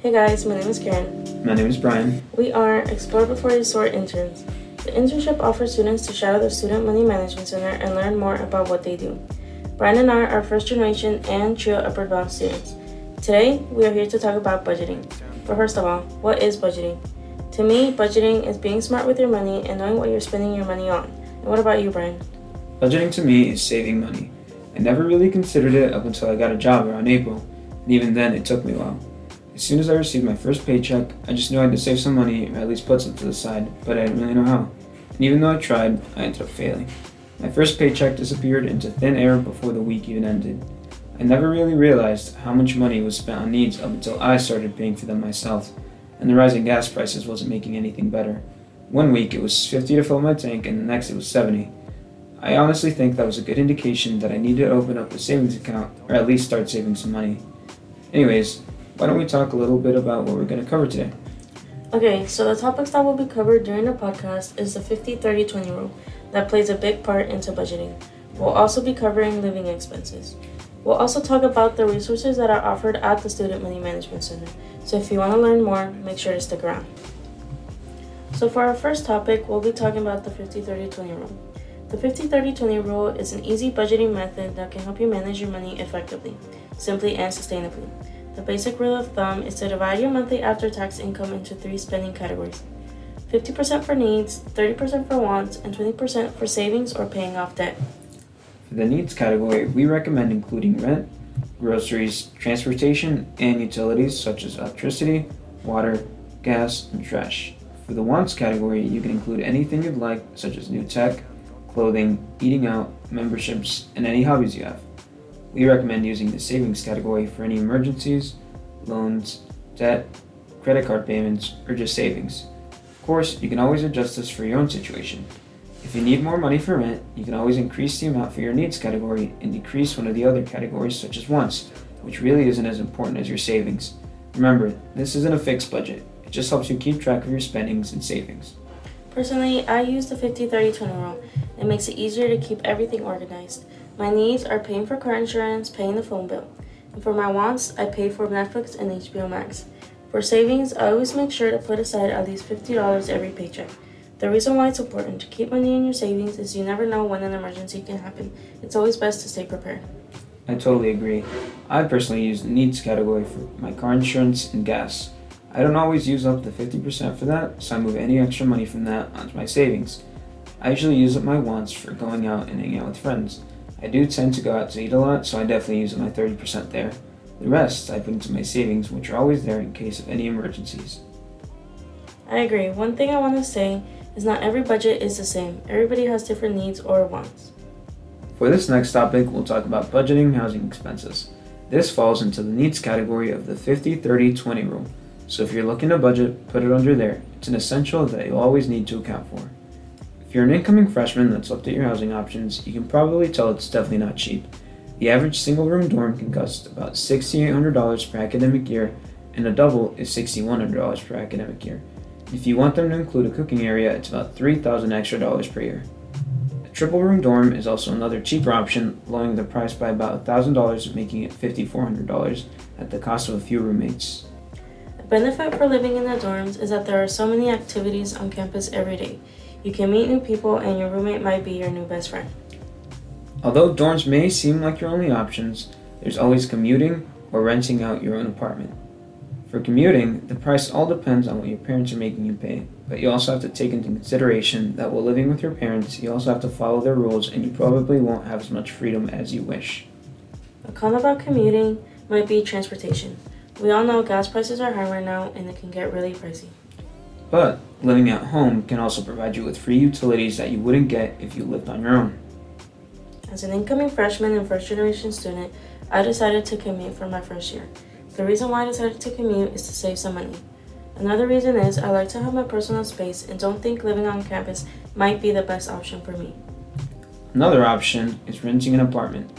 Hey guys, my name is Karen. My name is Brian. We are Explore Before You Soar interns. The internship offers students to shadow the Student Money Management Center and learn more about what they do. Brian and I are first generation and TRIO Upward Bound students. Today, we are here to talk about budgeting. But first of all, what is budgeting? To me, budgeting is being smart with your money and knowing what you're spending your money on. And what about you, Brian? Budgeting to me is saving money. I never really considered it up until I got a job around April, and even then it took me a while. As soon as I received my first paycheck, I just knew I had to save some money or at least put some to the side, but I didn't really know how. And even though I tried, I ended up failing. My first paycheck disappeared into thin air before the week even ended. I never really realized how much money was spent on needs up until I started paying for them myself, and the rising gas prices wasn't making anything better. One week it was 50 to fill my tank, and the next it was 70. I honestly think that was a good indication that I needed to open up a savings account or at least start saving some money. Anyways, why don't we talk a little bit about what we're going to cover today? Okay, so the topics that will be covered during the podcast is the 50 30 20 rule that plays a big part into budgeting. We'll also be covering living expenses. We'll also talk about the resources that are offered at the Student Money Management Center. So if you want to learn more, make sure to stick around. So for our first topic, we'll be talking about the 50 30 20 rule. The 50 30 20 rule is an easy budgeting method that can help you manage your money effectively, simply, and sustainably. The basic rule of thumb is to divide your monthly after tax income into three spending categories 50% for needs, 30% for wants, and 20% for savings or paying off debt. For the needs category, we recommend including rent, groceries, transportation, and utilities such as electricity, water, gas, and trash. For the wants category, you can include anything you'd like, such as new tech, clothing, eating out, memberships, and any hobbies you have. We recommend using the savings category for any emergencies, loans, debt, credit card payments, or just savings. Of course, you can always adjust this for your own situation. If you need more money for rent, you can always increase the amount for your needs category and decrease one of the other categories, such as wants, which really isn't as important as your savings. Remember, this isn't a fixed budget, it just helps you keep track of your spendings and savings. Personally, I use the 50 30 20 rule. It makes it easier to keep everything organized. My needs are paying for car insurance, paying the phone bill. And for my wants, I pay for Netflix and HBO Max. For savings, I always make sure to put aside at least $50 every paycheck. The reason why it's important to keep money in your savings is you never know when an emergency can happen. It's always best to stay prepared. I totally agree. I personally use the needs category for my car insurance and gas. I don't always use up the 50% for that, so I move any extra money from that onto my savings. I usually use up my wants for going out and hanging out with friends. I do tend to go out to eat a lot, so I definitely use my 30% there. The rest I put into my savings, which are always there in case of any emergencies. I agree. One thing I want to say is not every budget is the same. Everybody has different needs or wants. For this next topic, we'll talk about budgeting housing expenses. This falls into the needs category of the 50 30 20 rule. So if you're looking to budget, put it under there. It's an essential that you'll always need to account for. If you're an incoming freshman that's looked at your housing options, you can probably tell it's definitely not cheap. The average single room dorm can cost about $6,800 per academic year, and a double is $6,100 per academic year. If you want them to include a cooking area, it's about 3,000 extra dollars per year. A triple room dorm is also another cheaper option, lowering the price by about $1,000, making it $5,400 at the cost of a few roommates. The benefit for living in the dorms is that there are so many activities on campus every day. You can meet new people, and your roommate might be your new best friend. Although dorms may seem like your only options, there's always commuting or renting out your own apartment. For commuting, the price all depends on what your parents are making you pay, but you also have to take into consideration that while living with your parents, you also have to follow their rules and you probably won't have as much freedom as you wish. A con about commuting might be transportation. We all know gas prices are high right now and it can get really pricey. But living at home can also provide you with free utilities that you wouldn't get if you lived on your own. As an incoming freshman and first generation student, I decided to commute for my first year. The reason why I decided to commute is to save some money. Another reason is I like to have my personal space and don't think living on campus might be the best option for me. Another option is renting an apartment.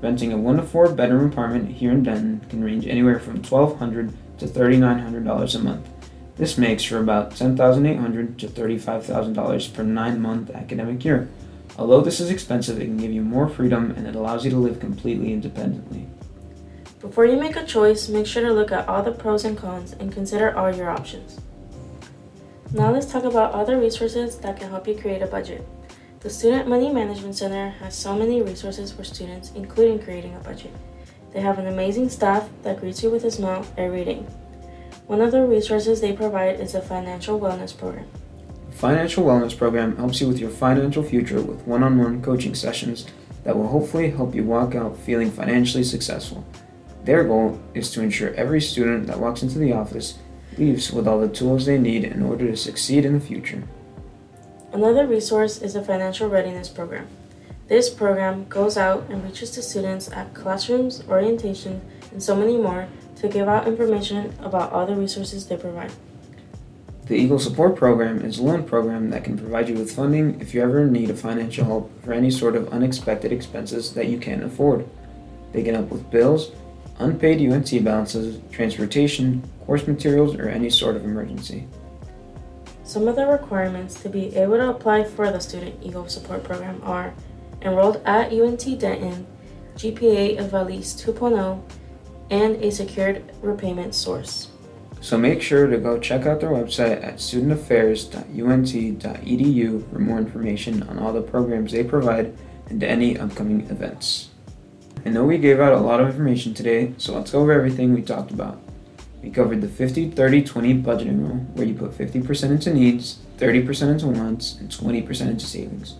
Renting a 1 to 4 bedroom apartment here in Denton can range anywhere from 1,200 to $3,900 a month. This makes for about 10,800 to $35,000 per 9 month academic year. Although this is expensive, it can give you more freedom and it allows you to live completely independently. Before you make a choice, make sure to look at all the pros and cons and consider all your options. Now let's talk about other resources that can help you create a budget. The Student Money Management Center has so many resources for students, including creating a budget. They have an amazing staff that greets you with a smile every day. One of the resources they provide is a financial wellness program. Financial Wellness Program helps you with your financial future with one on one coaching sessions that will hopefully help you walk out feeling financially successful. Their goal is to ensure every student that walks into the office leaves with all the tools they need in order to succeed in the future. Another resource is the Financial Readiness Program. This program goes out and reaches to students at classrooms, orientation, and so many more to give out information about all the resources they provide. The Eagle Support Program is a loan program that can provide you with funding if you ever need a financial help for any sort of unexpected expenses that you can't afford. They can help with bills, unpaid UNT balances, transportation, course materials, or any sort of emergency. Some of the requirements to be able to apply for the Student Eagle Support Program are enrolled at UNT Denton, GPA of at least 2.0, and a secured repayment source. So make sure to go check out their website at studentaffairs.unt.edu for more information on all the programs they provide and any upcoming events. I know we gave out a lot of information today, so let's go over everything we talked about. We covered the 50 30 20 budgeting rule, where you put 50% into needs, 30% into wants, and 20% into savings.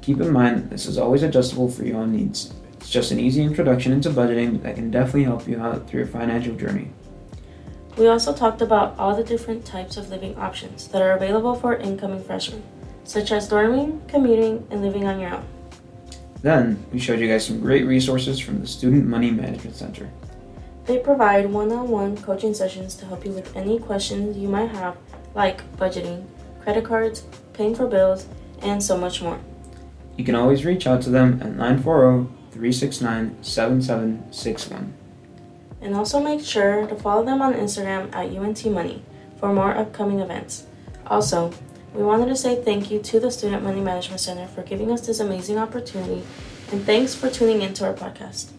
Keep in mind, this is always adjustable for your own needs. It's just an easy introduction into budgeting that can definitely help you out through your financial journey. We also talked about all the different types of living options that are available for incoming freshmen, such as dorming, commuting, and living on your own. Then, we showed you guys some great resources from the Student Money Management Center. They provide one on one coaching sessions to help you with any questions you might have, like budgeting, credit cards, paying for bills, and so much more. You can always reach out to them at 940 369 7761. And also make sure to follow them on Instagram at UNT Money for more upcoming events. Also, we wanted to say thank you to the Student Money Management Center for giving us this amazing opportunity, and thanks for tuning into our podcast.